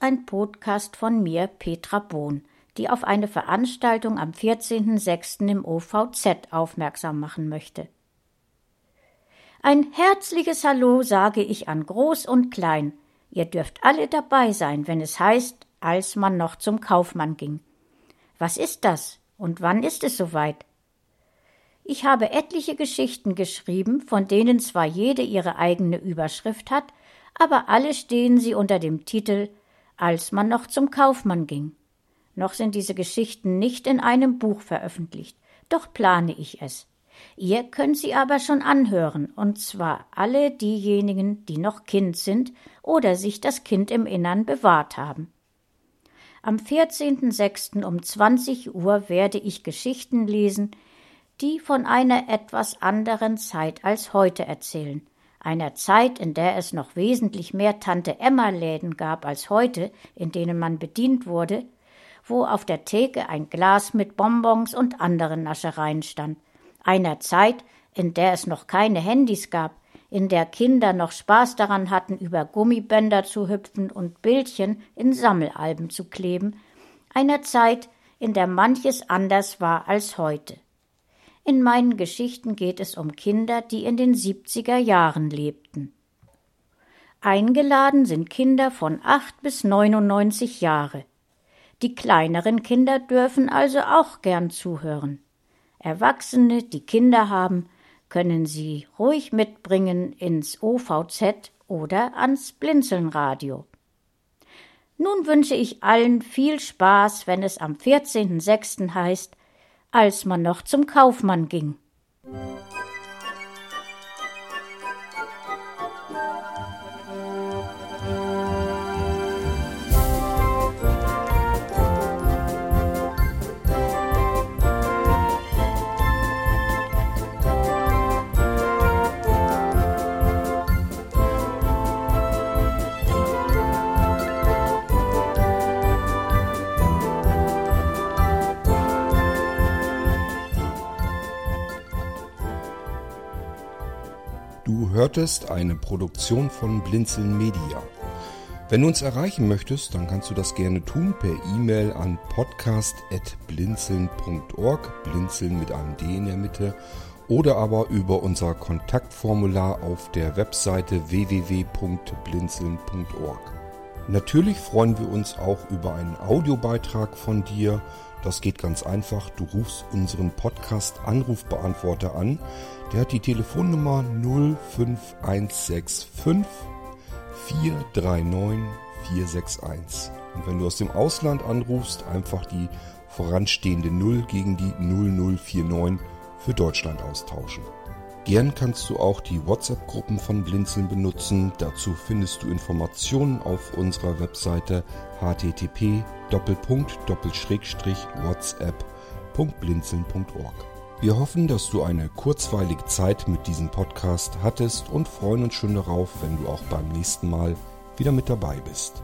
ein Podcast von mir, Petra Bohn, die auf eine Veranstaltung am 14.06. im OVZ aufmerksam machen möchte. Ein herzliches Hallo sage ich an Groß und Klein. Ihr dürft alle dabei sein, wenn es heißt, als man noch zum Kaufmann ging. Was ist das und wann ist es soweit? Ich habe etliche Geschichten geschrieben, von denen zwar jede ihre eigene Überschrift hat, aber alle stehen sie unter dem Titel Als man noch zum Kaufmann ging. Noch sind diese Geschichten nicht in einem Buch veröffentlicht, doch plane ich es. Ihr könnt sie aber schon anhören, und zwar alle diejenigen, die noch Kind sind oder sich das Kind im Innern bewahrt haben. Am 14.06. um 20 Uhr werde ich Geschichten lesen, die von einer etwas anderen Zeit als heute erzählen, einer Zeit, in der es noch wesentlich mehr Tante-Emma-Läden gab als heute, in denen man bedient wurde, wo auf der Theke ein Glas mit Bonbons und anderen Naschereien stand, einer Zeit, in der es noch keine Handys gab, in der Kinder noch Spaß daran hatten, über Gummibänder zu hüpfen und Bildchen in Sammelalben zu kleben, einer Zeit, in der manches anders war als heute. In meinen Geschichten geht es um Kinder, die in den 70er Jahren lebten. Eingeladen sind Kinder von 8 bis 99 Jahre. Die kleineren Kinder dürfen also auch gern zuhören. Erwachsene, die Kinder haben, können sie ruhig mitbringen ins OVZ oder ans Blinzelnradio. Nun wünsche ich allen viel Spaß, wenn es am 14.06. heißt als man noch zum Kaufmann ging. Hörtest eine Produktion von Blinzeln Media. Wenn du uns erreichen möchtest, dann kannst du das gerne tun per E-Mail an podcast.blinzeln.org, blinzeln mit einem D in der Mitte, oder aber über unser Kontaktformular auf der Webseite www.blinzeln.org. Natürlich freuen wir uns auch über einen Audiobeitrag von dir. Das geht ganz einfach. Du rufst unseren Podcast Anrufbeantworter an. Der hat die Telefonnummer 05165 439 461. Und wenn du aus dem Ausland anrufst, einfach die voranstehende 0 gegen die 0049 für Deutschland austauschen. Gern kannst du auch die WhatsApp-Gruppen von Blinzeln benutzen. Dazu findest du Informationen auf unserer Webseite http whatsapp.blinzeln.org. Wir hoffen, dass du eine kurzweilige Zeit mit diesem Podcast hattest und freuen uns schon darauf, wenn du auch beim nächsten Mal wieder mit dabei bist.